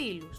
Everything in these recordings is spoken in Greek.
φίλους.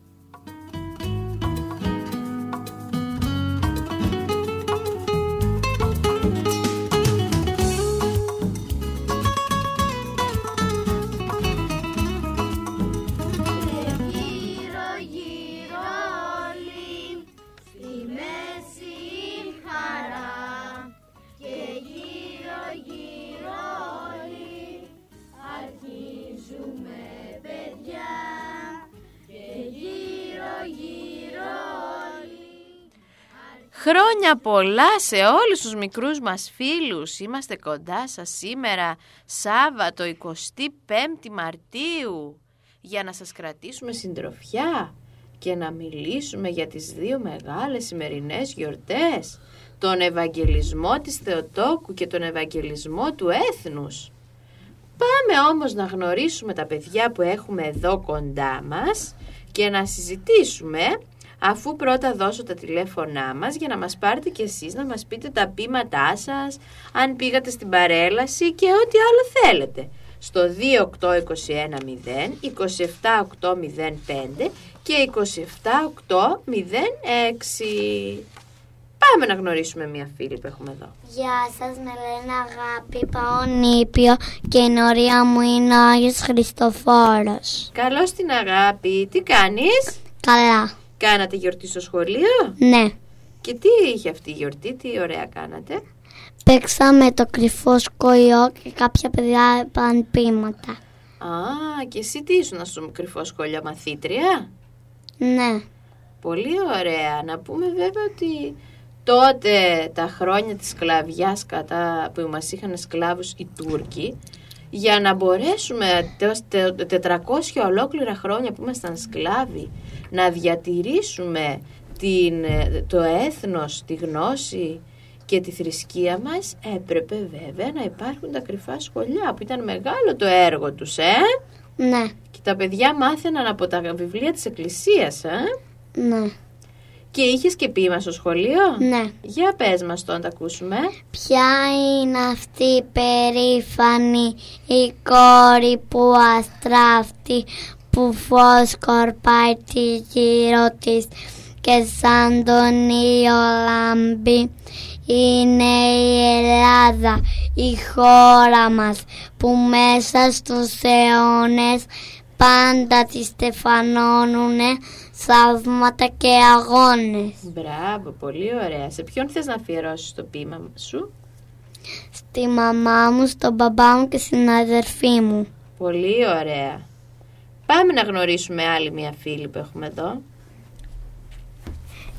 Χρόνια πολλά σε όλους τους μικρούς μας φίλους. Είμαστε κοντά σας σήμερα, Σάββατο 25 Μαρτίου, για να σας κρατήσουμε συντροφιά και να μιλήσουμε για τις δύο μεγάλες σημερινές γιορτές, τον Ευαγγελισμό της Θεοτόκου και τον Ευαγγελισμό του Έθνους. Πάμε όμως να γνωρίσουμε τα παιδιά που έχουμε εδώ κοντά μας και να συζητήσουμε αφού πρώτα δώσω τα τηλέφωνά μας για να μας πάρετε κι εσείς να μας πείτε τα πείματά σας, αν πήγατε στην παρέλαση και ό,τι άλλο θέλετε. Στο 28210, 27805 και 27806. Πάμε να γνωρίσουμε μια φίλη που έχουμε εδώ. Γεια σας, με λένε Αγάπη, πάω νήπιο και η νορία μου είναι ο Άγιος Χριστοφόρος. Καλώς την αγάπη. Τι κάνεις; Καλά, Κάνατε γιορτή στο σχολείο; ναι. Και τι είχε αυτή η γιορτή, τι ωραία κάνατε; Παίξαμε το κρυφό σκολιό και κάποια παιδιά έπαν πείματα. Α, και εσύ τι ήσουν στο κρυφό σχολείο μαθήτρια; Ναι, Πολύ ωραία. Να πούμε βέβαια ότι τότε τα χρόνια της σκλαβιάς κατά που μας είχαν σκλάβους οι Τούρκοι για να μπορέσουμε τέος τε- 400 ολόκληρα χρόνια που ήμασταν σκλάβοι να διατηρήσουμε την, ε, το έθνος, τη γνώση και τη θρησκεία μας έπρεπε βέβαια να υπάρχουν τα κρυφά σχολιά που ήταν μεγάλο το έργο τους, ε! ναι, Και τα παιδιά μάθαιναν από τα βιβλία της εκκλησίας, ε! ναι, Και είχες και ποίημα στο σχολείο; ναι. Για πες μας το να τα ακούσουμε. Ποια είναι αυτή η περήφανη η κόρη που αστράφτει που φως σκορπάει τη γύρω της και σαν τον ήλιο λάμπει είναι η Ελλάδα η χώρα μας που μέσα στους αιώνες πάντα τη στεφανώνουνε θαύματα και αγώνες. Μπράβο, πολύ ωραία. Σε ποιον θες να αφιερώσεις το ποίημα σου; Στη μαμά μου, στον μπαμπά μου και στην αδερφή μου. Πολύ ωραία. Πάμε να γνωρίσουμε άλλη μια φίλη που έχουμε εδώ.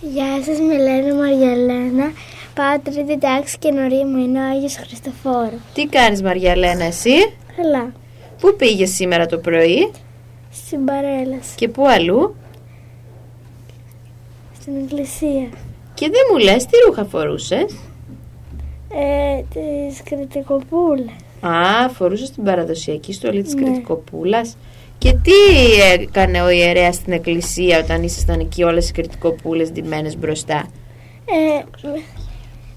Γεια σας, με λένε Μαριαλένα. Πάω τρίτη τάξη και νωρί μου είναι ο Άγιος Χριστοφόρο. Τι κάνεις Μαριαλένα εσύ; Καλά, Πού πήγες σήμερα το πρωί; Στην παρέλαση, και πού αλλού; στην εκκλησία. Και δεν μου λες τι ρούχα φορούσες; Ε, της Κρητικοπούλα. Α, φορούσες την παραδοσιακή στολή της Ναι. Κρητικοπούλας. Και τι έκανε ο ιερέας στην εκκλησία όταν ήσασταν εκεί όλες οι Κρητικοπούλες ντυμένες μπροστά; Ε,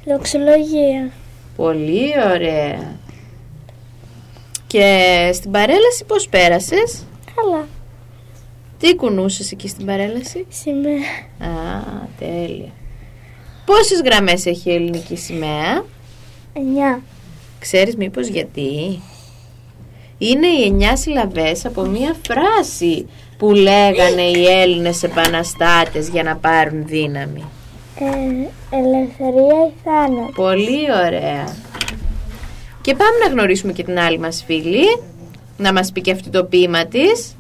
δοξολογία. Πολύ ωραία. Και στην παρέλαση πώς πέρασες; Καλά, Τι κουνούσες εκεί στην παρέλαση; σημαία. Α, τέλεια. Πόσες γραμμές έχει η ελληνική σημαία; Εννιά. Ξέρεις μήπως γιατί; Είναι οι εννιά συλλαβές από μία φράση που λέγανε οι Έλληνες επαναστάτες για να πάρουν δύναμη. Ε, ελευθερία ή θάνατο. Πολύ ωραία. Και πάμε να γνωρίσουμε και την άλλη μας φίλη. να μας πει και αυτή το ποίημα της.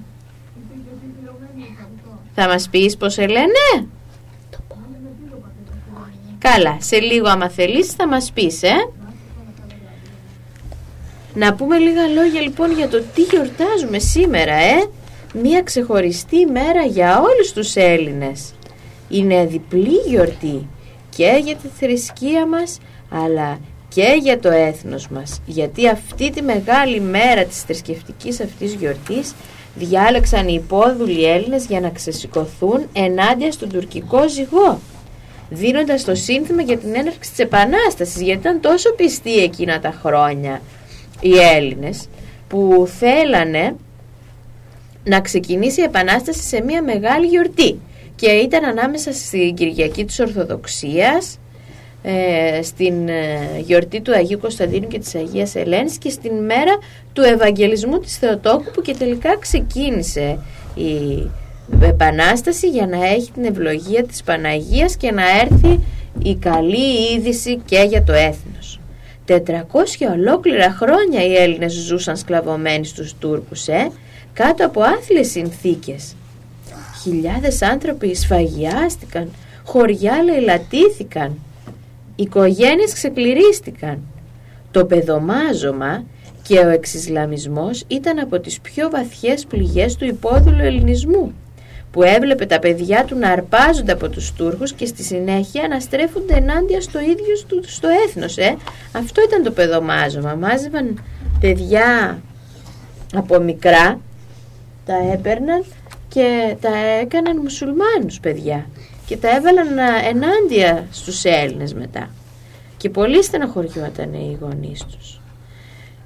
Θα μας πεις πως λένε. Καλά, σε λίγο άμα θελείς θα μας πεις, ε. Να πούμε λίγα λόγια λοιπόν για το τι γιορτάζουμε σήμερα, ε; Μία ξεχωριστή μέρα για όλους τους Έλληνες. Είναι διπλή γιορτή και για τη θρησκεία μας, αλλά και για το έθνος μας. Γιατί αυτή τη μεγάλη μέρα της θρησκευτικής αυτής γιορτής διάλεξαν οι υπόδουλοι Έλληνες για να ξεσηκωθούν ενάντια στον τουρκικό ζυγό δίνοντας το σύνθημα για την έναρξη της Επανάστασης γιατί ήταν τόσο πιστοί εκείνα τα χρόνια οι Έλληνες που θέλανε να ξεκινήσει η Επανάσταση σε μια μεγάλη γιορτή και ήταν ανάμεσα στην Κυριακή της Ορθοδοξίας ε, στην ε, γιορτή του Αγίου Κωνσταντίνου και της Αγίας Ελένης και στην μέρα του Ευαγγελισμού της Θεοτόκου που και τελικά ξεκίνησε η Επανάσταση για να έχει την ευλογία της Παναγίας και να έρθει η καλή είδηση και για το έθνος. 400 ολόκληρα χρόνια οι Έλληνες ζούσαν σκλαβωμένοι στους Τούρκους, ε, κάτω από άθλιες συνθήκες. Χιλιάδες άνθρωποι σφαγιάστηκαν, χωριά λαιλατήθηκαν, οικογένειες ξεκληρίστηκαν. Το παιδομάζωμα και ο εξισλαμισμός ήταν από τις πιο βαθιές πληγές του υπόδουλου ελληνισμού που έβλεπε τα παιδιά του να αρπάζονται από τους Τούρκους και στη συνέχεια να στρέφονται ενάντια στο ίδιο στο, στο έθνος. Ε. Αυτό ήταν το παιδομάζωμα. Μάζευαν παιδιά από μικρά, τα έπαιρναν και τα έκαναν μουσουλμάνους παιδιά και τα έβαλαν ενάντια στους Έλληνες μετά. Και πολύ στεναχωριόταν οι γονείς τους.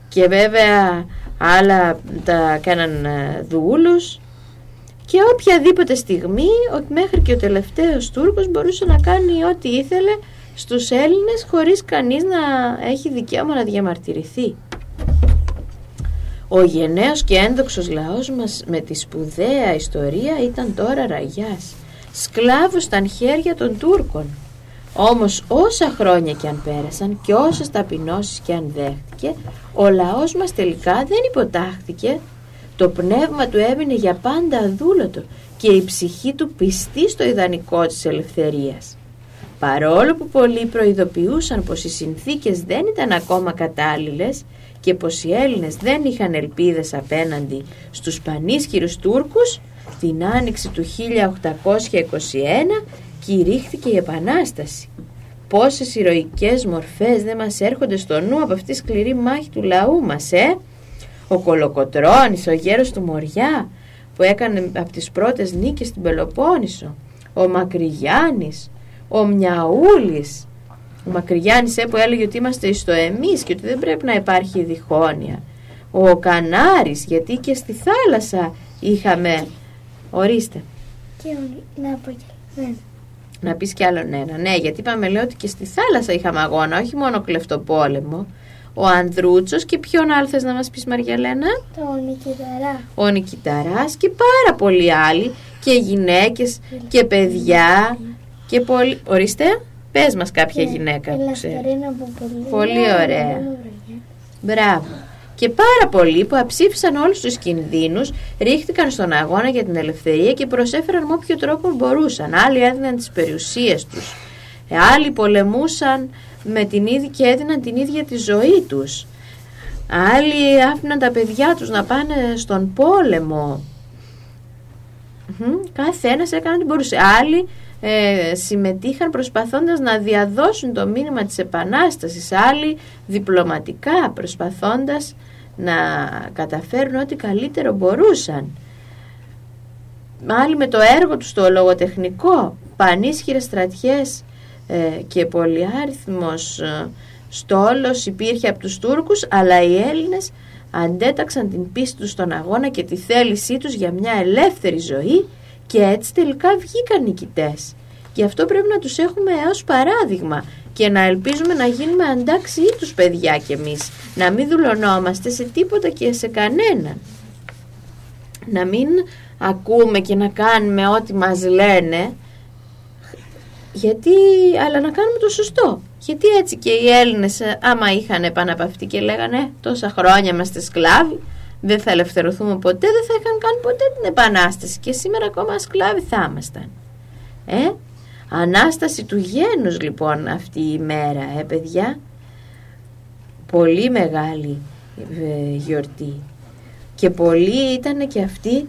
Και βέβαια άλλα τα κάναν ε, δούλους και οποιαδήποτε στιγμή μέχρι και ο τελευταίος Τούρκος μπορούσε να κάνει ό,τι ήθελε στους Έλληνες χωρίς κανείς να έχει δικαίωμα να διαμαρτυρηθεί. Ο γενναίος και ένδοξος λαός μας με τη σπουδαία ιστορία ήταν τώρα ραγιάς, σκλάβος στα χέρια των Τούρκων. Όμως όσα χρόνια και αν πέρασαν και όσες ταπεινώσεις και αν δέχτηκε, ο λαός μας τελικά δεν υποτάχθηκε το πνεύμα του έμεινε για πάντα αδούλωτο και η ψυχή του πιστή στο ιδανικό της ελευθερίας. Παρόλο που πολλοί προειδοποιούσαν πως οι συνθήκες δεν ήταν ακόμα κατάλληλες και πως οι Έλληνες δεν είχαν ελπίδες απέναντι στους πανίσχυρους Τούρκους, την άνοιξη του 1821 κηρύχθηκε η Επανάσταση. Πόσες ηρωικές μορφές δεν μας έρχονται στο νου από αυτή τη σκληρή μάχη του λαού μας, ε! Ο Κολοκοτρώνης, ο γέρος του Μοριά που έκανε από τις πρώτες νίκες στην Πελοπόννησο, ο Μακρυγιάννης, ο Μιαούλης, ο Μακρυγιάννης ε, που έλεγε ότι είμαστε στο εμείς και ότι δεν πρέπει να υπάρχει διχόνοια, ο Κανάρης γιατί και στη θάλασσα είχαμε, ορίστε. Και να πω και Να πεις κι άλλον ένα. Ναι, γιατί είπαμε λέω ότι και στη θάλασσα είχαμε αγώνα, όχι μόνο κλεφτοπόλεμο ο Ανδρούτσος και ποιον άλλο θες να μας πεις Μαριαλένα Το Νικηταρά Ο Νικηταράς και πάρα πολλοί άλλοι και γυναίκες και παιδιά και πολύ... Ορίστε, πες μας κάποια γυναίκα που ξέρεις. πολύ, πολύ ωραία Μπράβο και πάρα πολλοί που αψήφισαν όλους τους κινδύνους ρίχτηκαν στον αγώνα για την ελευθερία και προσέφεραν με όποιο τρόπο μπορούσαν. Άλλοι έδιναν τις περιουσίες τους. Άλλοι πολεμούσαν με την ίδια και έδιναν την ίδια τη ζωή τους. Άλλοι άφηναν τα παιδιά τους να πάνε στον πόλεμο. Κάθε ένας έκανε ό,τι μπορούσε. Άλλοι ε, συμμετείχαν προσπαθώντας να διαδώσουν το μήνυμα της Επανάστασης. Άλλοι διπλωματικά προσπαθώντας να καταφέρουν ό,τι καλύτερο μπορούσαν. Άλλοι με το έργο τους το λογοτεχνικό, πανίσχυρες στρατιές ε, και πολυάριθμος ε, στόλος υπήρχε από τους Τούρκους αλλά οι Έλληνες αντέταξαν την πίστη τους στον αγώνα και τη θέλησή τους για μια ελεύθερη ζωή και έτσι τελικά βγήκαν νικητές. Γι' αυτό πρέπει να τους έχουμε ως παράδειγμα και να ελπίζουμε να γίνουμε αντάξιοι τους παιδιά κι εμείς. Να μην δουλωνόμαστε σε τίποτα και σε κανέναν. Να μην ακούμε και να κάνουμε ό,τι μας λένε γιατί, αλλά να κάνουμε το σωστό. Γιατί έτσι και οι Έλληνες ε, άμα είχαν επαναπαυτεί και λέγανε τόσα χρόνια είμαστε σκλάβοι, δεν θα ελευθερωθούμε ποτέ, δεν θα είχαν κάνει ποτέ την Επανάσταση και σήμερα ακόμα σκλάβοι θα ήμασταν. Ε, Ανάσταση του γένους λοιπόν αυτή η μέρα, ε παιδιά. Πολύ μεγάλη ε, γιορτή. Και πολλοί ήταν και αυτοί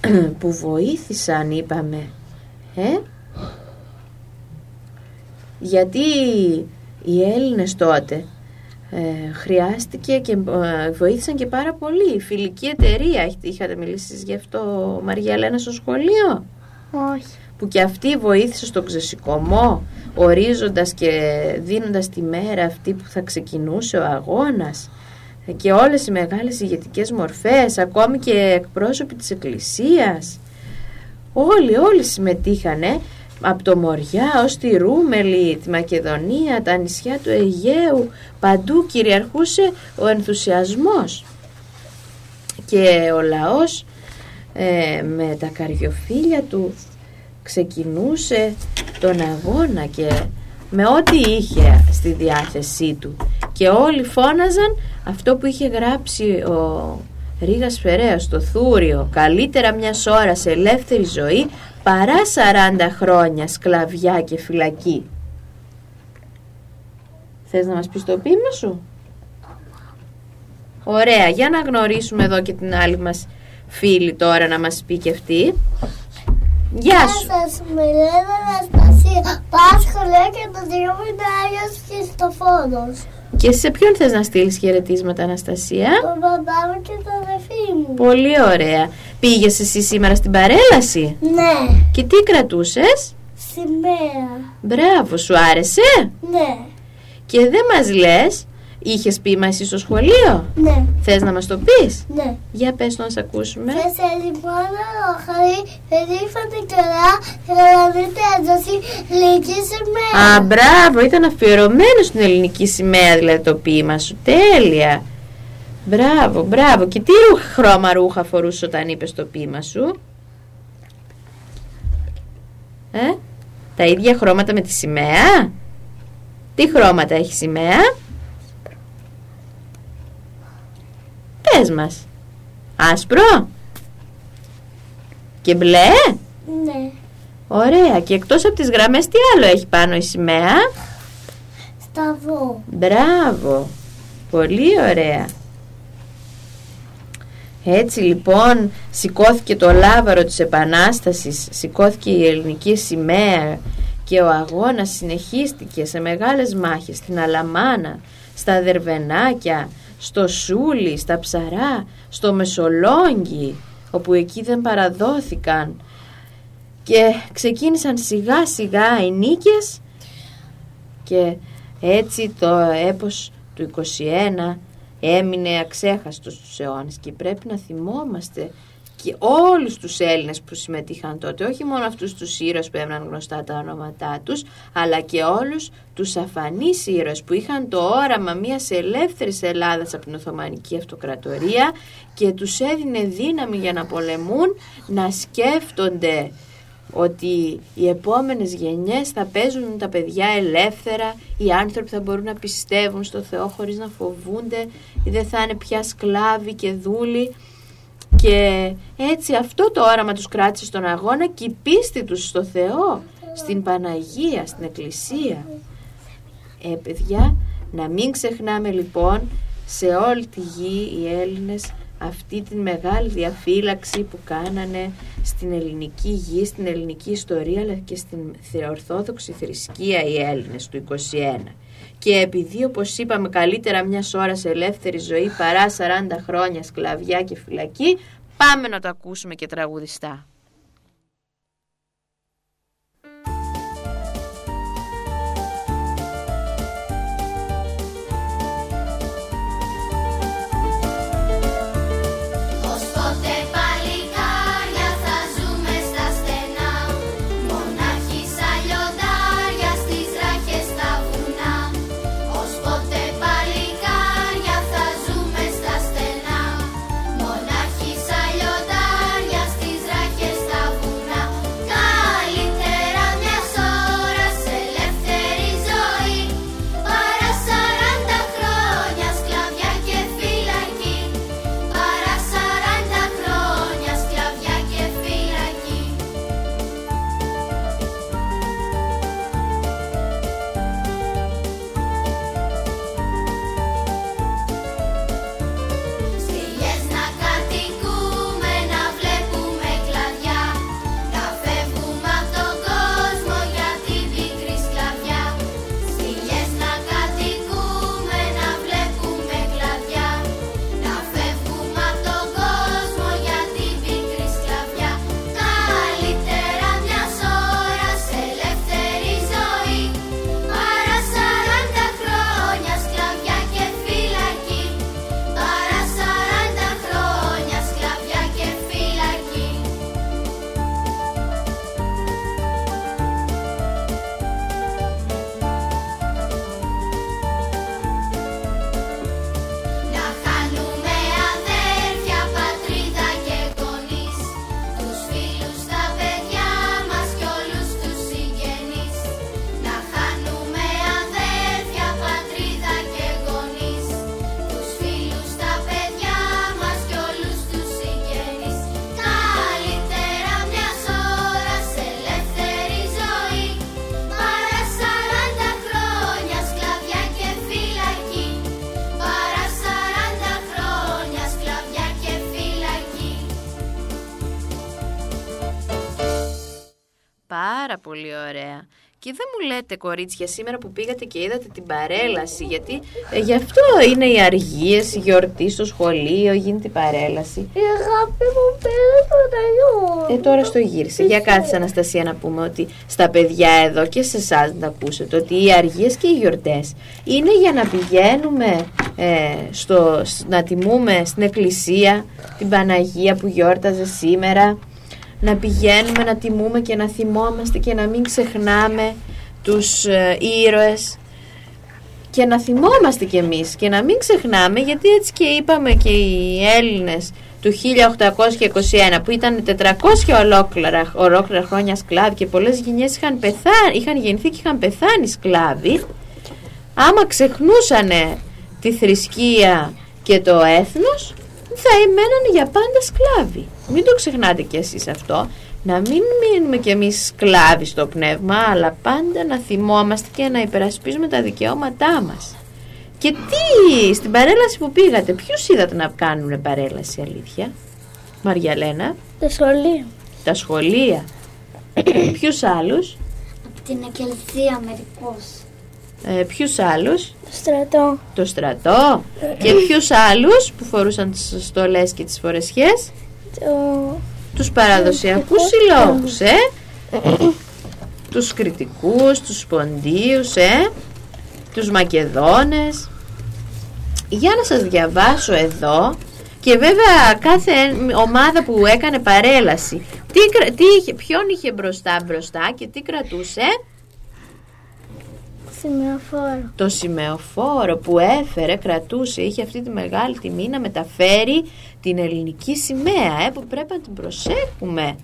που βοήθησαν είπαμε. Ε; Γιατί οι Έλληνες τότε ε, χρειάστηκε και ε, βοήθησαν και πάρα πολύ. Η φιλική εταιρεία, είχατε μιλήσει γι' αυτό Μαρία Ελένα στο σχολείο; Όχι. Που και αυτή βοήθησε στο ξεσηκωμό, ορίζοντας και δίνοντας τη μέρα αυτή που θα ξεκινούσε ο αγώνας και όλες οι μεγάλες ηγετικές μορφές, ακόμη και εκπρόσωποι της Εκκλησίας. Όλοι, όλοι συμμετείχανε από το Μοριά ως τη Ρούμελη, τη Μακεδονία, τα νησιά του Αιγαίου, παντού κυριαρχούσε ο ενθουσιασμός. Και ο λαός ε, με τα καριοφίλια του ξεκινούσε τον αγώνα και με ό,τι είχε στη διάθεσή του. Και όλοι φώναζαν αυτό που είχε γράψει ο Ρίγας Φεραίος στο Θούριο. Καλύτερα μιας ώρας σε ελεύθερη ζωή παρά 40 χρόνια σκλαβιά και φυλακή. Θες να μας πεις το ποίημα σου; Ωραία, για να γνωρίσουμε εδώ και την άλλη μας φίλη τώρα να μας πει και αυτή. Γεια σου. Γεια σας, με λένε Αναστασία. Πάω σχολείο και το δυο μου είναι Άγιος Χριστοφόρος. Και σε ποιον θες να στείλεις χαιρετίσματα Αναστασία; Τον μπαμπά μου και τον αδερφή μου. Πολύ ωραία. Πήγες εσύ σήμερα στην παρέλαση; Ναι, Και τι κρατούσες; σημαία. Μπράβο, σου άρεσε; Ναι, Και δεν μας λες, είχες ποίημα εσύ στο σχολείο; ναι, Θες να μας το πεις; ναι. Για πες το να σε ακούσουμε. Και σε λοιπόν ροχαρή, περήφανη καλά, γρανίτε ένταση, λυκή σημαίας. Α, μπράβο, ήταν αφιερωμένος στην ελληνική σημαία δηλαδή το ποίημα σου. Τέλεια. Μπράβο, μπράβο. Και τι ρούχα, χρώμα ρούχα φορούσες όταν είπες το ποίημα σου; Ε, τα ίδια χρώματα με τη σημαία; Τι χρώματα έχει η σημαία; Πες μας. Άσπρο; Και μπλε; Ναι, Ωραία. Και εκτός από τις γραμμές τι άλλο έχει πάνω η σημαία; σταυρό. Μπράβο. Πολύ ωραία. Έτσι λοιπόν σηκώθηκε το λάβαρο της Επανάστασης, σηκώθηκε η ελληνική σημαία και ο αγώνας συνεχίστηκε σε μεγάλες μάχες στην Αλαμάνα, στα Δερβενάκια, στο Σούλι, στα Ψαρά, στο Μεσολόγγι, όπου εκεί δεν παραδόθηκαν. Και ξεκίνησαν σιγά σιγά οι νίκες και έτσι το έπος του 21 έμεινε αξέχαστος στους αιώνες. Και πρέπει να θυμόμαστε και όλους τους Έλληνες που συμμετείχαν τότε, όχι μόνο αυτούς τους ήρωες που έμειναν γνωστά τα ονόματά τους, αλλά και όλους τους αφανείς ήρωες που είχαν το όραμα μιας ελεύθερης Ελλάδας από την Οθωμανική Αυτοκρατορία και τους έδινε δύναμη για να πολεμούν, να σκέφτονται ότι οι επόμενες γενιές θα παίζουν τα παιδιά ελεύθερα, οι άνθρωποι θα μπορούν να πιστεύουν στο Θεό χωρίς να φοβούνται, δεν θα είναι πια σκλάβοι και δούλοι. Και έτσι αυτό το όραμα τους κράτησε στον αγώνα και η πίστη τους στο Θεό, στην Παναγία, στην Εκκλησία. Ε, παιδιά, να μην ξεχνάμε λοιπόν σε όλη τη γη οι Έλληνες αυτή τη μεγάλη διαφύλαξη που κάνανε στην ελληνική γη, στην ελληνική ιστορία αλλά και στην ορθόδοξη θρησκεία οι Έλληνες του 21. Και επειδή όπως είπαμε καλύτερα μια ώρα σε ελεύθερη ζωή παρά 40 χρόνια σκλαβιά και φυλακή, πάμε να το ακούσουμε και τραγουδιστά. Και δεν μου λέτε κορίτσια σήμερα που πήγατε και είδατε την παρέλαση γιατί ε, γι' αυτό είναι οι αργίες, η γιορτή στο σχολείο, γίνεται η παρέλαση. Η αγάπη μου πέρα το τελειώ. Ε, τώρα στο γύρισε. Για κάτσε Αναστασία να πούμε ότι στα παιδιά εδώ και σε εσάς να τα ακούσετε ότι οι αργίες και οι γιορτές είναι για να πηγαίνουμε ε, στο, να τιμούμε στην εκκλησία την Παναγία που γιόρταζε σήμερα να πηγαίνουμε να τιμούμε και να θυμόμαστε και να μην ξεχνάμε τους ε, ήρωες. Και να θυμόμαστε κι εμείς και να μην ξεχνάμε γιατί έτσι και είπαμε και οι Έλληνες του 1821 που ήταν 400 ολόκληρα, ολόκληρα χρόνια σκλάβοι και πολλές γενιές είχαν, πεθάνει, είχαν γεννηθεί και είχαν πεθάνει σκλάβοι άμα ξεχνούσαν τη θρησκεία και το έθνος θα μένανε για πάντα σκλάβοι. Μην το ξεχνάτε κι εσείς αυτό. Να μην μείνουμε κι εμείς σκλάβοι στο πνεύμα, αλλά πάντα να θυμόμαστε και να υπερασπίζουμε τα δικαιώματά μας. Και τι, στην παρέλαση που πήγατε, ποιους είδατε να κάνουν παρέλαση αλήθεια, Μαριαλένα. Τα σχολεία. Τα σχολεία. ποιους άλλους; Από την εκκλησία μερικούς. Ε, ποιους άλλους; Το στρατό. Το στρατό. και ποιους άλλους που φορούσαν τις στολές και τις φορεσιές; Το... Τους παραδοσιακούς συλλόγους, ε. τους κριτικούς, τους σποντίους, ε. Τους Μακεδόνες. Για να σας διαβάσω εδώ και βέβαια κάθε ομάδα που έκανε παρέλαση τι, κρα- τι είχε, ποιον είχε μπροστά μπροστά και τι κρατούσε; Σημεοφόρο. το σημεοφόρο που έφερε, κρατούσε, είχε αυτή τη μεγάλη τιμή να μεταφέρει την ελληνική σημαία, ε, που πρέπει να την προσέχουμε.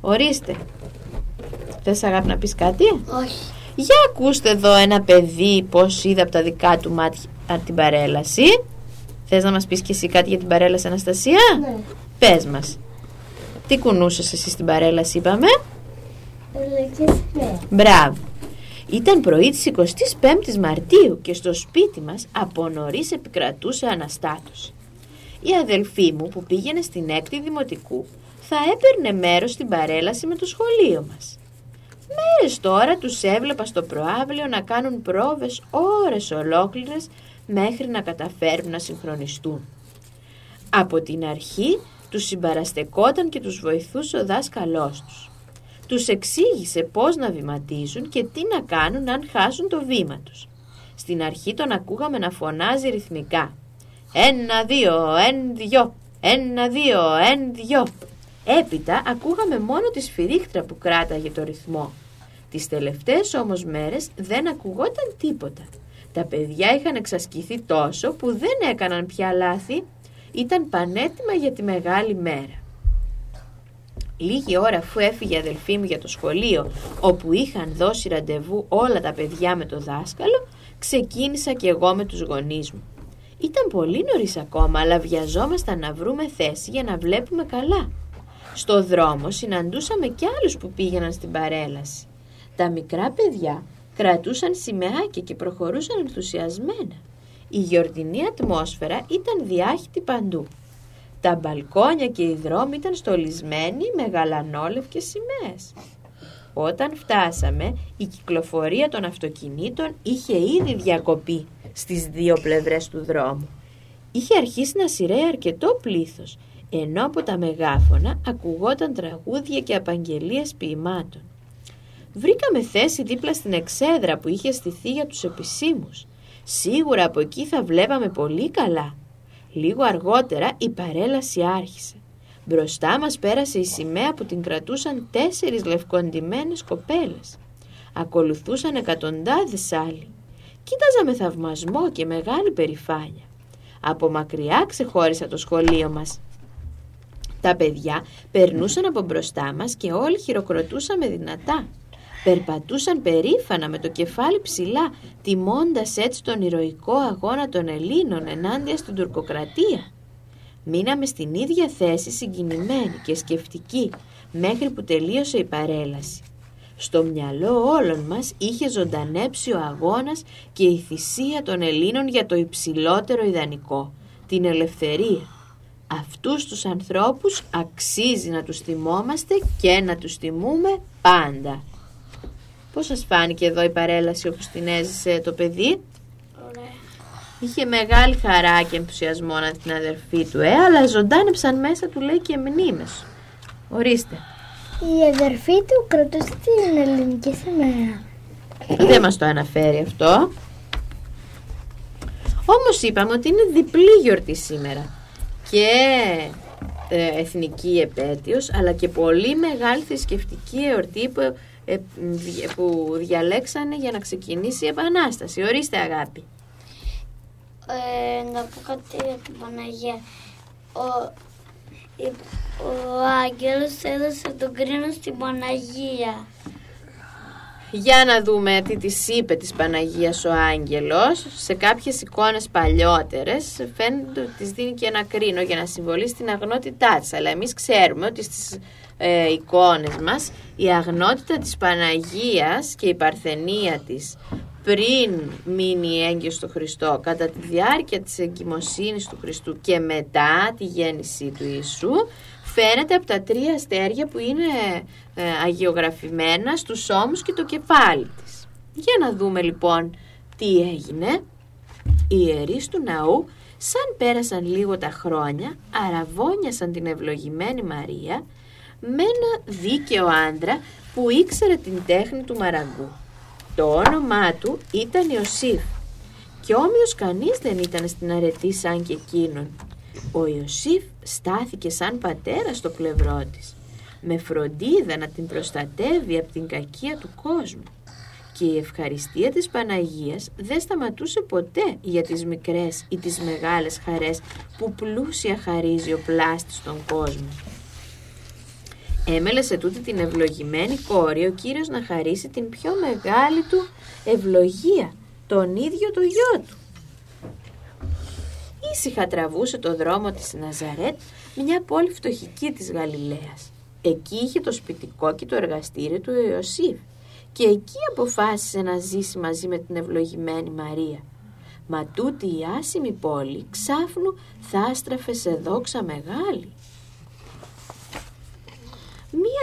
Ορίστε. Θες αγάπη να πεις κάτι; Όχι. Για ακούστε εδώ ένα παιδί πώς είδε από τα δικά του μάτια την παρέλαση. Θες να μας πεις και εσύ κάτι για την παρέλαση Αναστασία; Ναι. Πες μας. Τι κουνούσες εσύ στην παρέλαση είπαμε; Ελληνική σημαία. Μπράβο. Ήταν πρωί της 25ης Μαρτίου και στο σπίτι μας από νωρίς επικρατούσε αναστάτωση. Η αδελφή μου που πήγαινε στην έκτη δημοτικού θα έπαιρνε μέρος στην παρέλαση με το σχολείο μας. Μέρες τώρα τους έβλεπα στο προάβλιο να κάνουν πρόβες ώρες ολόκληρες μέχρι να καταφέρουν να συγχρονιστούν. Από την αρχή τους συμπαραστεκόταν και τους βοηθούσε ο δάσκαλός τους. Τους εξήγησε πώς να βηματίζουν και τι να κάνουν αν χάσουν το βήμα τους. Στην αρχή τον ακούγαμε να φωνάζει ρυθμικά. Ένα, δύο, εν, δυο, ένα, δύο, εν, δυο. Έπειτα ακούγαμε μόνο τη σφυρίχτρα που κράταγε το ρυθμό. Τις τελευταίες όμως μέρες δεν ακουγόταν τίποτα. Τα παιδιά είχαν εξασκηθεί τόσο που δεν έκαναν πια λάθη, ήταν πανέτοιμα για τη μεγάλη μέρα. Λίγη ώρα αφού έφυγε η αδελφή μου για το σχολείο, όπου είχαν δώσει ραντεβού όλα τα παιδιά με το δάσκαλο, ξεκίνησα και εγώ με τους γονείς μου. Ήταν πολύ νωρίς ακόμα, αλλά βιαζόμασταν να βρούμε θέση για να βλέπουμε καλά. Στο δρόμο συναντούσαμε κι άλλους που πήγαιναν στην παρέλαση. Τα μικρά παιδιά κρατούσαν σημαίακια και προχωρούσαν ενθουσιασμένα. Η γιορτινή ατμόσφαιρα ήταν διάχυτη παντού. Τα μπαλκόνια και οι δρόμοι ήταν στολισμένοι με γαλανόλευκες σημαίες. Όταν φτάσαμε, η κυκλοφορία των αυτοκινήτων είχε ήδη διακοπεί στις δύο πλευρές του δρόμου. Είχε αρχίσει να σειραίει αρκετό πλήθος, ενώ από τα μεγάφωνα ακουγόταν τραγούδια και απαγγελίες ποιημάτων. Βρήκαμε θέση δίπλα στην εξέδρα που είχε στηθεί για τους επισήμους. Σίγουρα από εκεί θα βλέπαμε πολύ καλά. Λίγο αργότερα η παρέλαση άρχισε. Μπροστά μας πέρασε η σημαία που την κρατούσαν τέσσερις λευκοντημένες κοπέλες. Ακολουθούσαν εκατοντάδες άλλοι. Κοίταζα με θαυμασμό και μεγάλη περηφάνεια. Από μακριά ξεχώρισα το σχολείο μας. Τα παιδιά περνούσαν από μπροστά μας και όλοι χειροκροτούσαμε δυνατά. Περπατούσαν περήφανα με το κεφάλι ψηλά, τιμώντας έτσι τον ηρωικό αγώνα των Ελλήνων ενάντια στην τουρκοκρατία. Μείναμε στην ίδια θέση συγκινημένοι και σκεφτικοί μέχρι που τελείωσε η παρέλαση. Στο μυαλό όλων μας είχε ζωντανέψει ο αγώνας και η θυσία των Ελλήνων για το υψηλότερο ιδανικό, την ελευθερία. Αυτούς τους ανθρώπους αξίζει να τους θυμόμαστε και να τους τιμούμε πάντα. Πώς σας φάνηκε εδώ η παρέλαση όπως την έζησε το παιδί; Ωραία. Είχε μεγάλη χαρά και ενθουσιασμό να δει την αδερφή του, ε, αλλά ζωντάνεψαν μέσα του λέει και μνήμες. Ορίστε. Η αδερφή του κρατούσε την ελληνική σημαία. Δεν μας το αναφέρει αυτό. Όμως είπαμε ότι είναι διπλή γιορτή σήμερα. Και ε, εθνική επέτειος, αλλά και πολύ μεγάλη θρησκευτική εορτή που, ε, δι- που διαλέξανε για να ξεκινήσει η Επανάσταση. Ορίστε αγάπη. Ε, να πω κάτι για την Παναγία. Ο, η- ο Άγγελος έδωσε τον κρίνο στην Παναγία. Για να δούμε τι της είπε της Παναγίας ο Άγγελος. Σε κάποιες εικόνες παλιότερες φαίνεται ότι της δίνει και ένα κρίνο για να συμβολεί στην αγνότητά της. Αλλά εμείς ξέρουμε ότι στις ε, εικόνες μας η αγνότητα της Παναγίας και η παρθενία της πριν μείνει έγκυος στο Χριστό κατά τη διάρκεια της εγκυμοσύνης του Χριστού και μετά τη γέννησή του Ιησού φαίνεται από τα τρία αστέρια που είναι ε, αγιογραφημένα στους ώμους και το κεφάλι της. Για να δούμε λοιπόν τι έγινε. Οι ιερείς του ναού, σαν πέρασαν λίγο τα χρόνια, αραβώνιασαν την ευλογημένη Μαρία με ένα δίκαιο άντρα που ήξερε την τέχνη του μαραγκού. Το όνομά του ήταν Ιωσήφ και όμοιος κανείς δεν ήταν στην αρετή σαν και εκείνον. Ο Ιωσήφ στάθηκε σαν πατέρας στο πλευρό της, με φροντίδα να την προστατεύει από την κακία του κόσμου. Και η ευχαριστία της Παναγίας δεν σταματούσε ποτέ για τις μικρές ή τις μεγάλες χαρές που πλούσια χαρίζει ο πλάστης στον κόσμο. Έμελε σε τούτη την ευλογημένη κόρη ο Κύριος να χαρίσει την πιο μεγάλη του ευλογία, τον ίδιο το γιο του. Ήσυχα τραβούσε το δρόμο της Ναζαρέτ, μια πόλη φτωχική της Γαλιλαίας. Εκεί είχε το σπιτικό και το εργαστήριο του Ιωσήφ και εκεί αποφάσισε να ζήσει μαζί με την ευλογημένη Μαρία. Μα τούτη η άσημη πόλη ξάφνου θα άστραφε σε δόξα μεγάλη.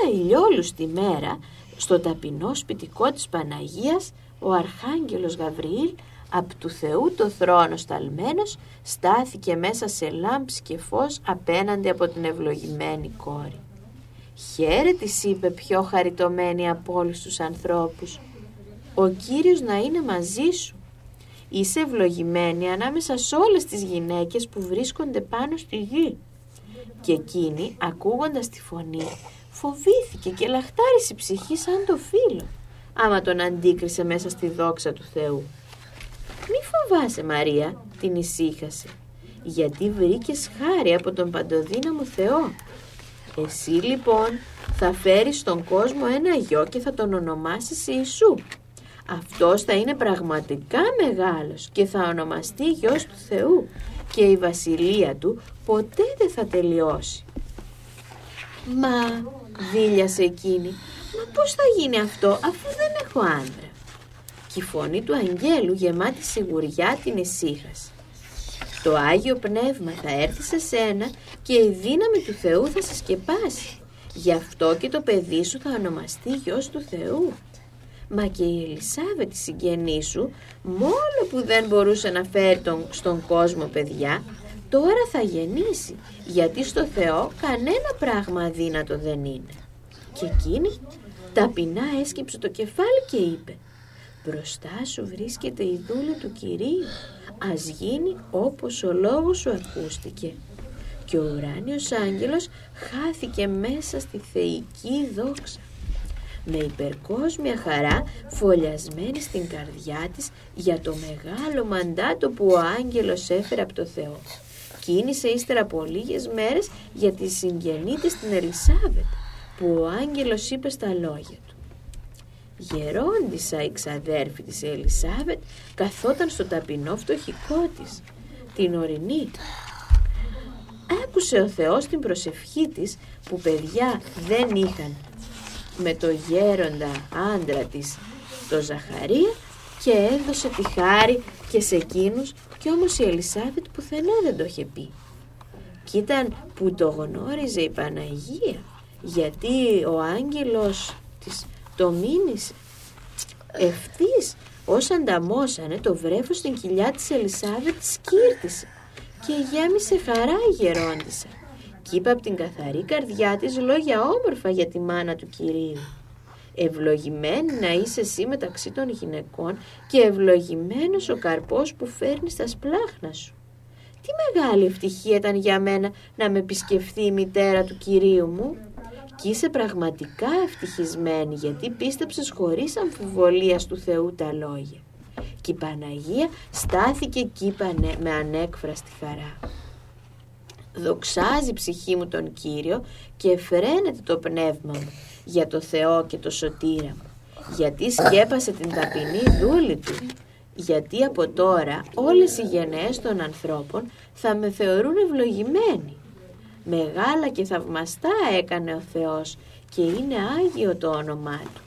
Μία ηλιόλουστη μέρα, στο ταπεινό σπιτικό της Παναγίας, ο Αρχάγγελος Γαβριήλ, απ' του Θεού το θρόνο σταλμένος, στάθηκε μέσα σε λάμψη και φως απέναντι από την ευλογημένη κόρη. «Χαίρε» της είπε πιο χαριτωμένη από όλους τους ανθρώπους. «Ο Κύριος να είναι μαζί σου. Είσαι ευλογημένη ανάμεσα σε όλες τις γυναίκες που βρίσκονται πάνω στη γη». Και εκείνη, ακούγοντας τη φωνή, φοβήθηκε και λαχτάρισε η ψυχή σαν το φίλο, άμα τον αντίκρισε μέσα στη δόξα του Θεού. «Μη φοβάσαι Μαρία», την ησύχασε, «γιατί βρήκες χάρη από τον παντοδύναμο Θεό. Εσύ λοιπόν θα φέρεις στον κόσμο ένα γιο και θα τον ονομάσεις Ιησού. Αυτός θα είναι πραγματικά μεγάλος και θα ονομαστεί γιος του Θεού και η βασιλεία του ποτέ δεν θα τελειώσει. Μα, δίλιασε εκείνη, μα πώς θα γίνει αυτό αφού δεν έχω άντρα. Και η φωνή του αγγέλου γεμάτη σιγουριά την ησύχασε. Το Άγιο Πνεύμα θα έρθει σε σένα και η δύναμη του Θεού θα σε σκεπάσει. Γι' αυτό και το παιδί σου θα ονομαστεί γιος του Θεού. Μα και η Ελισάβετ η συγγενή σου, μόνο που δεν μπορούσε να φέρει τον, στον κόσμο παιδιά, τώρα θα γεννήσει, γιατί στο Θεό κανένα πράγμα αδύνατο δεν είναι. Και εκείνη ταπεινά έσκυψε το κεφάλι και είπε «Μπροστά σου βρίσκεται η δούλη του Κυρίου, ας γίνει όπως ο λόγος σου ακούστηκε». Και ο ουράνιος άγγελος χάθηκε μέσα στη θεϊκή δόξα με υπερκόσμια χαρά φωλιασμένη στην καρδιά της για το μεγάλο μαντάτο που ο άγγελος έφερε από το Θεό. Κίνησε ύστερα από λίγες μέρες για τη συγγενή της την Ελισάβετ, που ο άγγελος είπε στα λόγια του. Γερόντισα η ξαδέρφη της Ελισάβετ καθόταν στο ταπεινό φτωχικό της, την ορεινή. Άκουσε ο Θεός την προσευχή της που παιδιά δεν είχαν με το γέροντα άντρα της το Ζαχαρία και έδωσε τη χάρη και σε εκείνους και όμως η Ελισάβετ πουθενά δεν το είχε πει. Κι ήταν που το γνώριζε η Παναγία γιατί ο άγγελος της το μήνυσε. Ευθύς ως ανταμώσανε το βρέφος στην κοιλιά της Ελισάβετ σκύρτησε και γέμισε χαρά η γερόντισσα. Κι είπε από την καθαρή καρδιά της λόγια όμορφα για τη μάνα του Κυρίου. Ευλογημένη να είσαι εσύ μεταξύ των γυναικών και ευλογημένος ο καρπός που φέρνει στα σπλάχνα σου. Τι μεγάλη ευτυχία ήταν για μένα να με επισκεφθεί η μητέρα του Κυρίου μου και είσαι πραγματικά ευτυχισμένη γιατί πίστεψες χωρίς αμφιβολία του Θεού τα λόγια. Και η Παναγία στάθηκε εκεί με ανέκφραστη χαρά. Δοξάζει η ψυχή μου τον Κύριο και φρένεται το πνεύμα μου για το Θεό και το σωτήρα μου. Γιατί σκέπασε την ταπεινή δούλη του. Γιατί από τώρα όλες οι γενναίες των ανθρώπων θα με θεωρούν ευλογημένοι. Μεγάλα και θαυμαστά έκανε ο Θεός και είναι Άγιο το όνομά Του.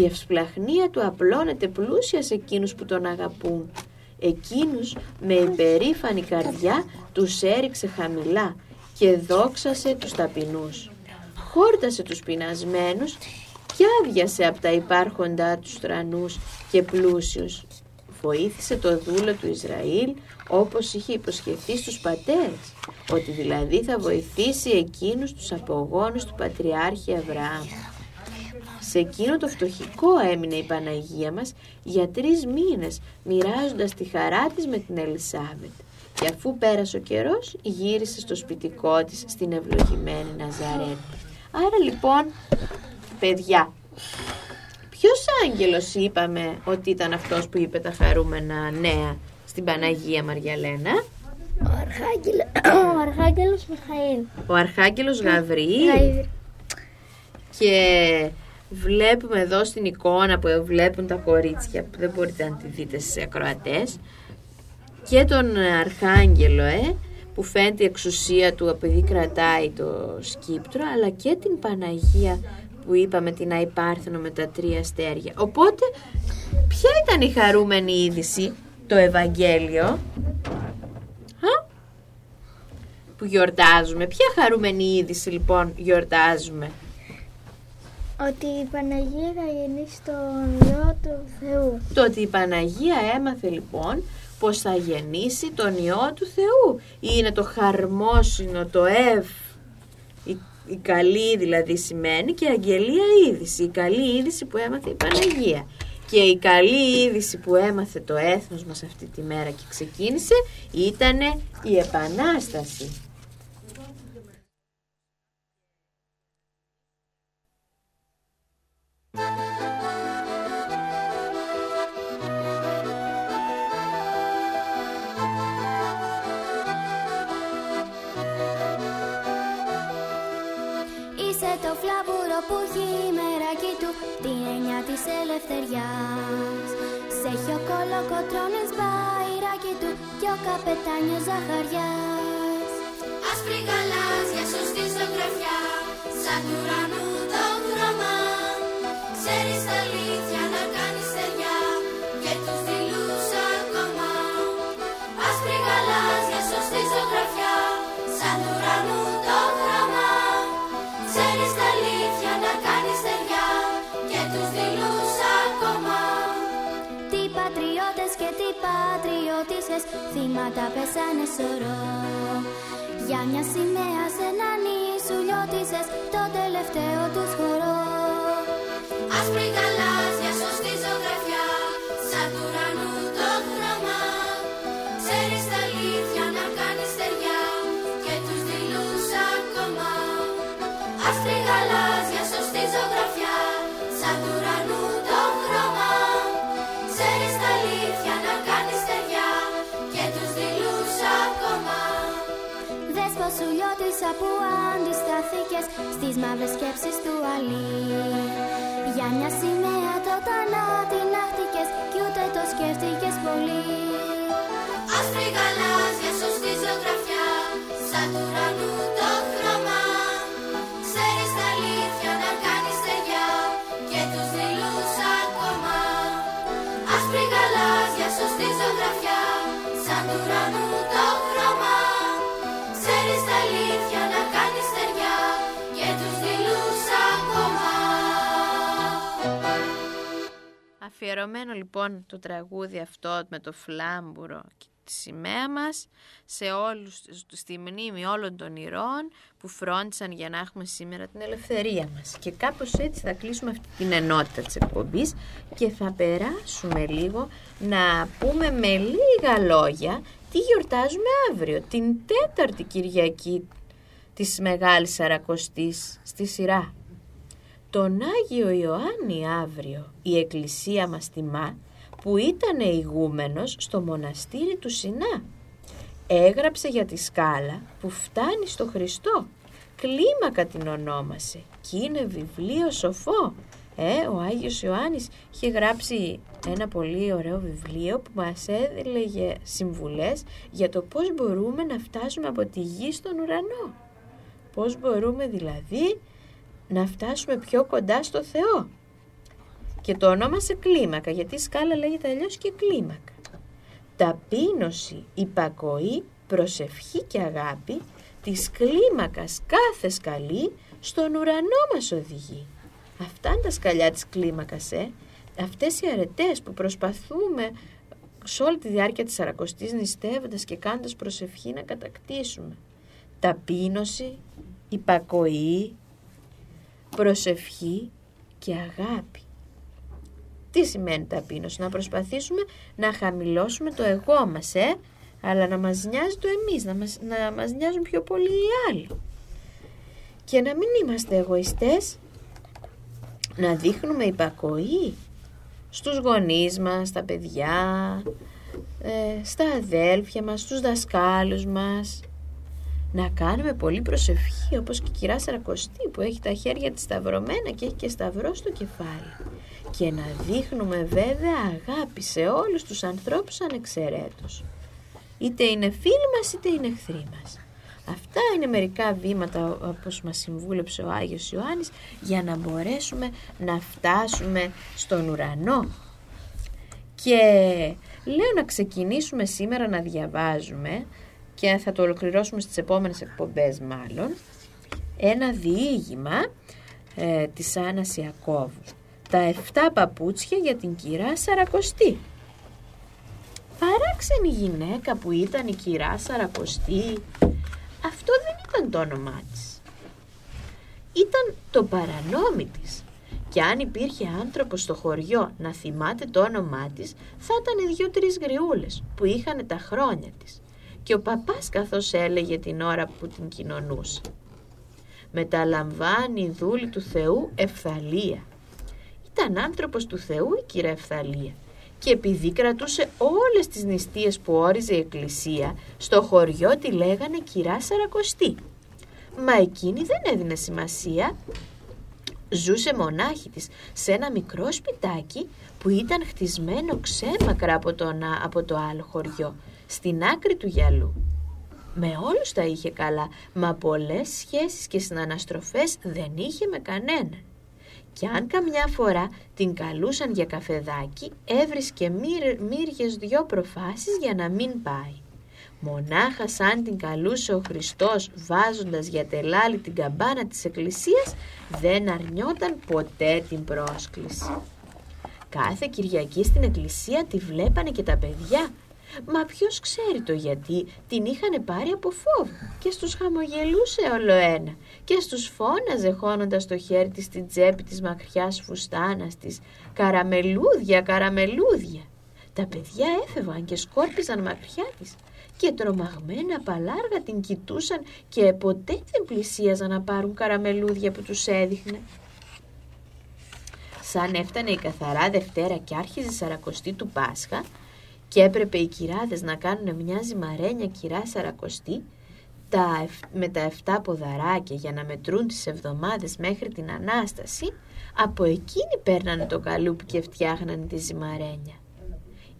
Η ευσπλαχνία Του απλώνεται πλούσια σε εκείνους που Τον αγαπούν. Εκείνους με υπερήφανη καρδιά τους έριξε χαμηλά και δόξασε τους ταπεινούς. Χόρτασε τους πεινασμένους και άδειασε από τα υπάρχοντά τους τρανούς και πλούσιους. Βοήθησε το δούλο του Ισραήλ όπως είχε υποσχεθεί στους πατέρες, ότι δηλαδή θα βοηθήσει εκείνους τους απογόνους του Πατριάρχη Αβραάμ. Σε εκείνο το φτωχικό έμεινε η Παναγία μας για τρεις μήνες, μοιράζοντας τη χαρά της με την Ελισάβετ. Και αφού πέρασε ο καιρός, γύρισε στο σπιτικό της στην ευλογημένη Ναζαρέτ. Άρα λοιπόν, παιδιά, ποιος άγγελος είπαμε ότι ήταν αυτός που είπε τα χαρούμενα νέα στην Παναγία Μαριαλένα; Ο, Αρχάγγελο, ο Αρχάγγελος Μιχαήλ. Ο Αρχάγγελος Γαβριήλ. Και βλέπουμε εδώ στην εικόνα που βλέπουν τα κορίτσια που δεν μπορείτε να τη δείτε στις ακροατές και τον Αρχάγγελο ε, που φαίνεται η εξουσία του επειδή κρατάει το σκύπτρο αλλά και την Παναγία που είπαμε την Αϊπάρθενο με τα τρία αστέρια. Οπότε ποια ήταν η χαρούμενη είδηση το Ευαγγέλιο που γιορτάζουμε; Ποια χαρούμενη είδηση λοιπόν γιορτάζουμε; Ότι η Παναγία θα γεννήσει τον Υιό του Θεού. Το ότι η Παναγία έμαθε λοιπόν πως θα γεννήσει τον Υιό του Θεού. Είναι το χαρμόσυνο, το ευ, η, η καλή δηλαδή σημαίνει και αγγελία είδηση. Η καλή είδηση που έμαθε η Παναγία. Και η καλή είδηση που έμαθε το έθνος μας αυτή τη μέρα και ξεκίνησε ήταν η Επανάσταση. Φλαβούρο που έχει η μεράκι του την έννοια της ελευθεριάς. Σε έχει ο κολοκοτρώνης μπαϊράκι του και ο καπετάνιος ζαχαριάς. Άσπρη γαλάζια σωστή ζωγραφιά σαν του ουρανού το χρώμα. Ξέρεις τα αλήθεια να κάνεις στεριά και τους δειλούς ακόμα. Άσπρη γαλάζια σωστή ζωγραφιά σαν του ουρανού πατριώτησες θύματα πέσανε σωρό. Για μια σημαία σε ένα νήσου λιώτησες το τελευταίο τους χορό. Άσπρη γαλάζια σωστή ζωγραφιά σαν του σου λιώτησα που αντισταθήκες Στις μαύρες σκέψεις του αλή. Για μια σημαία το την άχτηκες Κι ούτε το σκέφτηκες πολύ. Άσπρη γαλάζια σωστή ζωγραφιά Σαν του ουρανού το χρώμα. Ξέρεις τα αλήθεια να κάνεις στεριά Και τους δειλούς ακόμα. Άσπρη γαλάζια σωστή ζωγραφιά Σαν του ουρανού αλήθεια να κάνεις στεριά Και τους δειλούς ακόμα Αφιερωμένο λοιπόν το τραγούδι αυτό με το φλάμπουρο και τη σημαία μας σε όλους, στη μνήμη όλων των ηρώων που φρόντισαν για να έχουμε σήμερα την ελευθερία μας. Και κάπως έτσι θα κλείσουμε αυτή την ενότητα της εκπομπής και θα περάσουμε λίγο να πούμε με λίγα λόγια τι γιορτάζουμε αύριο, την τέταρτη Κυριακή της Μεγάλης Σαρακοστής στη σειρά. Τον Άγιο Ιωάννη αύριο η Εκκλησία μας τιμά που ήταν ηγούμενος στο μοναστήρι του Σινά. Έγραψε για τη σκάλα που φτάνει στο Χριστό. Κλίμακα την ονόμασε και είναι βιβλίο σοφό. Ε, ο Άγιος Ιωάννης είχε γράψει ένα πολύ ωραίο βιβλίο που μας έλεγε συμβουλές για το πώς μπορούμε να φτάσουμε από τη γη στον ουρανό. Πώς μπορούμε δηλαδή να φτάσουμε πιο κοντά στο Θεό. Και το ονόμασε κλίμακα, γιατί η σκάλα λέγεται αλλιώς και κλίμακα. Ταπείνωση, υπακοή, προσευχή και αγάπη της κλίμακας κάθε σκαλή στον ουρανό μας οδηγεί. Αυτά είναι τα σκαλιά της κλίμακας, ε. Αυτές οι αρετές που προσπαθούμε σε όλη τη διάρκεια της Σαρακοστής νηστεύοντας και κάνοντας προσευχή να κατακτήσουμε. Ταπείνωση, υπακοή, προσευχή και αγάπη. Τι σημαίνει ταπείνωση, να προσπαθήσουμε να χαμηλώσουμε το εγώ μας, ε, αλλά να μας νοιάζει το εμείς, να μας, να μας νοιάζουν πιο πολύ οι άλλοι. Και να μην είμαστε εγωιστές, να δείχνουμε υπακοή στους γονείς μας, στα παιδιά, ε, στα αδέλφια μας, στους δασκάλους μας, να κάνουμε πολύ προσευχή όπως και η κυρά Σαρακοστή που έχει τα χέρια της σταυρωμένα και έχει και σταυρό στο κεφάλι. Και να δείχνουμε βέβαια αγάπη σε όλους τους ανθρώπους ανεξαιρέτως. Είτε είναι φίλοι μας είτε είναι εχθροί μας Αυτά είναι μερικά βήματα όπως μας συμβούλεψε ο Άγιος Ιωάννης για να μπορέσουμε να φτάσουμε στον ουρανό και λέω να ξεκινήσουμε σήμερα να διαβάζουμε και θα το ολοκληρώσουμε στις επόμενες εκπομπές μάλλον, ένα διήγημα ε, της Άννας Ιακώβου. Τα 7 παπούτσια για την κυρά Σαρακοστή. Παράξενη γυναίκα που ήταν η κυρά Σαρακοστή, αυτό δεν ήταν το όνομά της. Ήταν το παρανόμι της. Και αν υπήρχε άνθρωπος στο χωριό να θυμάται το όνομά της, θα ήταν δύο-τρεις γριούλες που είχαν τα χρόνια της και ο παπάς καθώς έλεγε την ώρα που την κοινωνούσε. Μεταλαμβάνει η δούλη του Θεού Ευθαλία. Ήταν άνθρωπος του Θεού η κυρία Ευθαλία και επειδή κρατούσε όλες τις νηστείες που όριζε η εκκλησία, στο χωριό τη λέγανε κυρά Σαρακοστή. Μα εκείνη δεν έδινε σημασία. Ζούσε μονάχη της σε ένα μικρό σπιτάκι που ήταν χτισμένο ξέμακρα από, από το άλλο χωριό στην άκρη του γυαλού. Με όλους τα είχε καλά, μα πολλές σχέσεις και συναναστροφές δεν είχε με κανέναν. Και αν καμιά φορά την καλούσαν για καφεδάκι, έβρισκε μύρ, μύριες δυο προφάσεις για να μην πάει. Μονάχα σαν την καλούσε ο Χριστός βάζοντας για τελάλη την καμπάνα της εκκλησίας, δεν αρνιόταν ποτέ την πρόσκληση. Κάθε Κυριακή στην εκκλησία τη βλέπανε και τα παιδιά Μα ποιος ξέρει το γιατί την είχαν πάρει από φόβο και στους χαμογελούσε όλο ένα και στους φώναζε χώνοντας το χέρι της στην τσέπη της μακριάς φουστάνας της «Καραμελούδια, καραμελούδια». Τα παιδιά έφευγαν και σκόρπιζαν μακριά της και τρομαγμένα παλάργα την κοιτούσαν και ποτέ δεν πλησίαζαν να πάρουν καραμελούδια που τους έδειχνε. Σαν έφτανε η καθαρά Δευτέρα και άρχιζε η Σαρακοστή του Πάσχα, και έπρεπε οι κυράδες να κάνουν μια ζυμαρένια κυρά σαρακοστή τα, με τα 7 ποδαράκια για να μετρούν τις εβδομάδες μέχρι την Ανάσταση, από εκείνη παίρνανε το καλούπι και φτιάχνανε τη ζυμαρένια.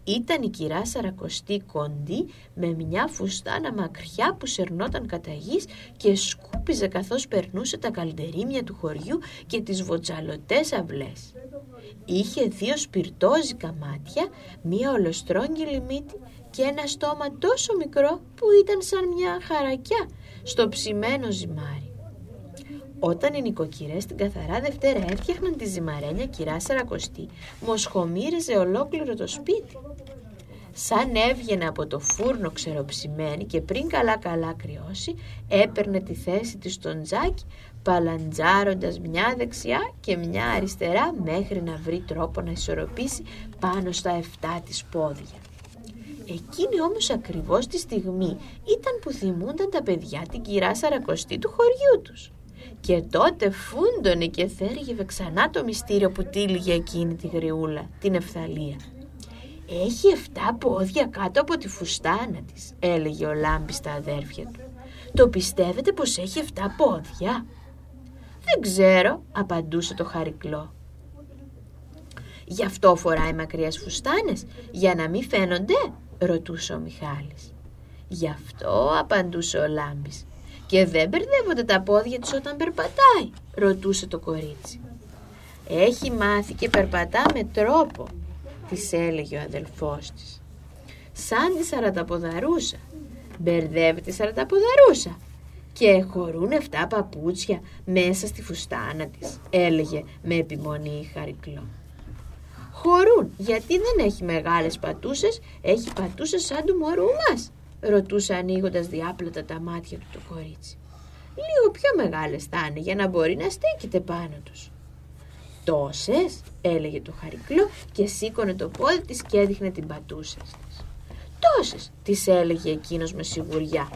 Ήταν η κυρά Σαρακοστή κοντή με μια φουστάνα μακριά που σερνόταν κατά γης και σκούπιζε καθώς περνούσε τα καλντερίμια του χωριού και τις βοτσαλωτές αυλές. Είχε δύο σπιρτόζικα μάτια, μία ολοστρόγγυλη μύτη και ένα στόμα τόσο μικρό που ήταν σαν μια χαρακιά στο ψημένο ζυμάρι. Όταν οι νοικοκυρές την καθαρά Δευτέρα έφτιαχναν τη ζυμαρένια κυρά Σαρακοστή, μοσχομύριζε ολόκληρο το σπίτι. Σαν έβγαινε από το φούρνο ξεροψημένη και πριν καλά καλά κρυώσει, έπαιρνε τη θέση της στον τζάκι, παλαντζάροντας μια δεξιά και μια αριστερά μέχρι να βρει τρόπο να ισορροπήσει πάνω στα εφτά της πόδια. Εκείνη όμως ακριβώς τη στιγμή ήταν που θυμούνταν τα παιδιά την κυρά Σαρακοστή του χωριού τους. Και τότε φούντωνε και θέργευε ξανά το μυστήριο που τύλιγε εκείνη τη γριούλα, την Ευθαλία. «Έχει εφτά πόδια κάτω από τη φουστάνα της», έλεγε ο Λάμπης στα αδέρφια του. «Το πιστεύετε πως έχει εφτά πόδια» «Δεν ξέρω», απαντούσε το χαρικλό. «Γι' αυτό φοράει μακριές φουστάνες, για να μην φαίνονται», ρωτούσε ο Μιχάλης. «Γι' αυτό», απαντούσε ο Λάμπης. «Και δεν μπερδεύονται τα πόδια της όταν περπατάει», ρωτούσε το κορίτσι. «Έχει μάθει και περπατά με τρόπο», της έλεγε ο αδελφός της. «Σαν τη σαραταποδαρούσα. Μπερδεύει τη σαραταποδαρούσα», και χωρούν 7 παπούτσια μέσα στη φουστάνα της, έλεγε με επιμονή η Χαρικλό. Χωρούν, γιατί δεν έχει μεγάλες πατούσες, έχει πατούσες σαν του μωρού μας, ρωτούσε ανοίγοντας διάπλατα τα μάτια του το κορίτσι. Λίγο πιο μεγάλες θα είναι για να μπορεί να στέκεται πάνω τους. Τόσες, έλεγε το Χαρικλό και σήκωνε το πόδι της και έδειχνε την πατούσα της. Τόσες, της έλεγε εκείνος με σιγουριά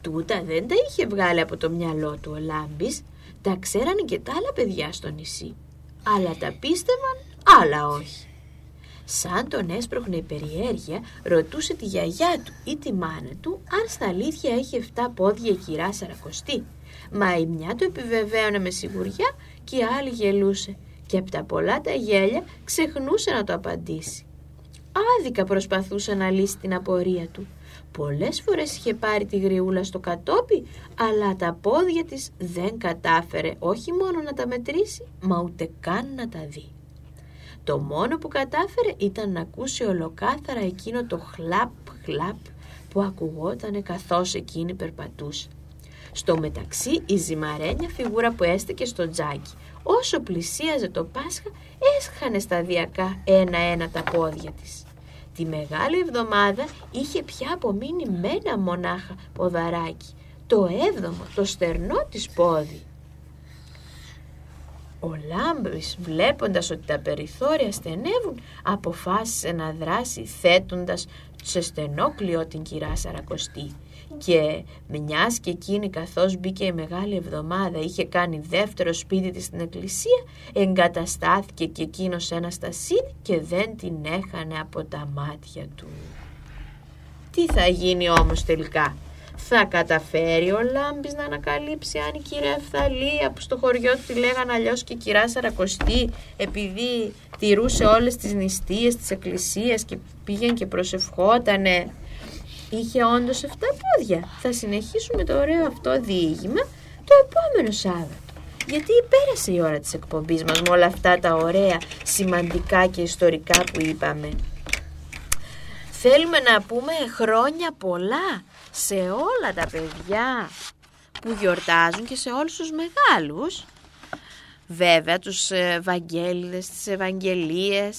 Τούτα δεν τα είχε βγάλει από το μυαλό του ο Λάμπης, τα ξέρανε και τα άλλα παιδιά στο νησί. Αλλά τα πίστευαν, άλλα όχι. Σαν τον έσπροχνε η περιέργεια, ρωτούσε τη γιαγιά του ή τη μάνα του αν στα αλήθεια έχει 7 πόδια η κυρά Σαρακοστή. Μα η μια του επιβεβαίωνε με σιγουριά και η άλλη γελούσε και από τα πολλά τα γέλια ξεχνούσε να το απαντήσει. Άδικα προσπαθούσε να λύσει την απορία του. Πολλές φορές είχε πάρει τη γριούλα στο κατόπι, αλλά τα πόδια της δεν κατάφερε όχι μόνο να τα μετρήσει, μα ούτε καν να τα δει. Το μόνο που κατάφερε ήταν να ακούσει ολοκάθαρα εκείνο το χλαπ χλαπ που ακουγότανε καθώς εκείνη περπατούσε. Στο μεταξύ η ζυμαρένια φιγούρα που έστεκε στο τζάκι, όσο πλησίαζε το Πάσχα έσχανε σταδιακά ένα-ένα τα πόδια της. Τη Μεγάλη Εβδομάδα είχε πια απομείνει με ένα μονάχα ποδαράκι, το έβδομο, το στερνό της πόδι. Ο Λάμπης βλέποντας ότι τα περιθώρια στενεύουν αποφάσισε να δράσει θέτοντας σε στενό κλειό την κυρά Σαρακοστή και μιας και εκείνη καθώς μπήκε η Μεγάλη Εβδομάδα είχε κάνει δεύτερο σπίτι της στην εκκλησία εγκαταστάθηκε και εκείνος σε ένα στασίδι και δεν την έχανε από τα μάτια του. Τι θα γίνει όμως τελικά; Θα καταφέρει ο Λάμπης να ανακαλύψει αν η κυρία Ευθαλία που στο χωριό του τη λέγανε αλλιώς και η κυρά Σαρακοστή επειδή τηρούσε όλες τις νηστείες της εκκλησίας και πήγαινε και προσευχότανε είχε όντως 7 πόδια. Θα συνεχίσουμε το ωραίο αυτό διήγημα το επόμενο Σάββατο. Γιατί πέρασε η ώρα της εκπομπής μας με όλα αυτά τα ωραία, σημαντικά και ιστορικά που είπαμε. Θέλουμε να πούμε χρόνια πολλά σε όλα τα παιδιά που γιορτάζουν και σε όλους τους μεγάλους. Βέβαια τους Ευαγγέλιδες, τις Ευαγγελίες,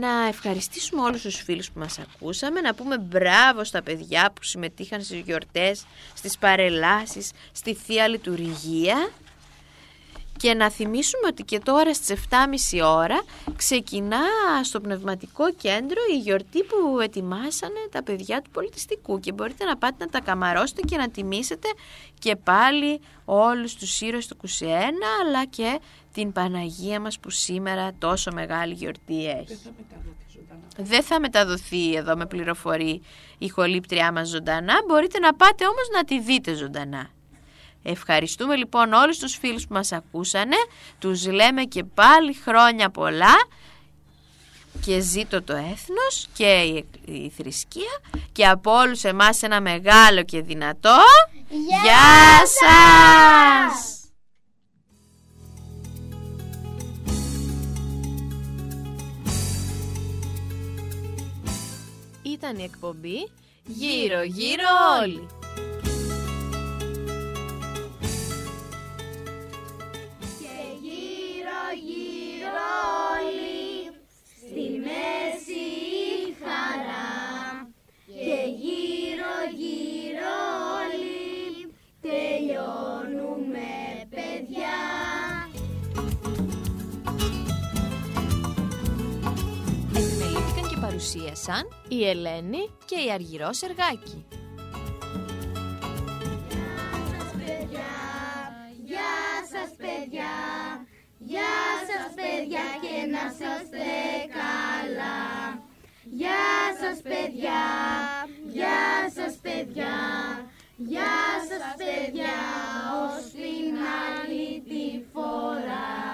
να ευχαριστήσουμε όλους τους φίλους που μας ακούσαμε, να πούμε μπράβο στα παιδιά που συμμετείχαν στις γιορτές, στις παρελάσεις, στη Θεία Λειτουργία και να θυμίσουμε ότι και τώρα στις 7.30 ώρα ξεκινά στο Πνευματικό Κέντρο η γιορτή που ετοιμάσανε τα παιδιά του πολιτιστικού και μπορείτε να πάτε να τα καμαρώσετε και να τιμήσετε και πάλι όλους τους ήρωες του 21 αλλά και την Παναγία μας που σήμερα τόσο μεγάλη γιορτή έχει. Δεν θα μεταδοθεί εδώ με πληροφορεί η χολύπτριά μας ζωντανά, μπορείτε να πάτε όμως να τη δείτε ζωντανά. Ευχαριστούμε λοιπόν όλους τους φίλους που μας ακούσανε, τους λέμε και πάλι χρόνια πολλά και ζήτω το έθνος και η, η θρησκεία και από όλους εμάς ένα μεγάλο και δυνατό Γεια σας! Ήταν η εκπομπή «Γύρω γύρω όλοι». η Ελένη και η Αργυρό Σεργάκη. Γεια σας παιδιά, γεια σας παιδιά και να είστε καλά. Γεια σας παιδιά, γεια σας παιδιά, γεια σας παιδιά, ως την άλλη τη φορά.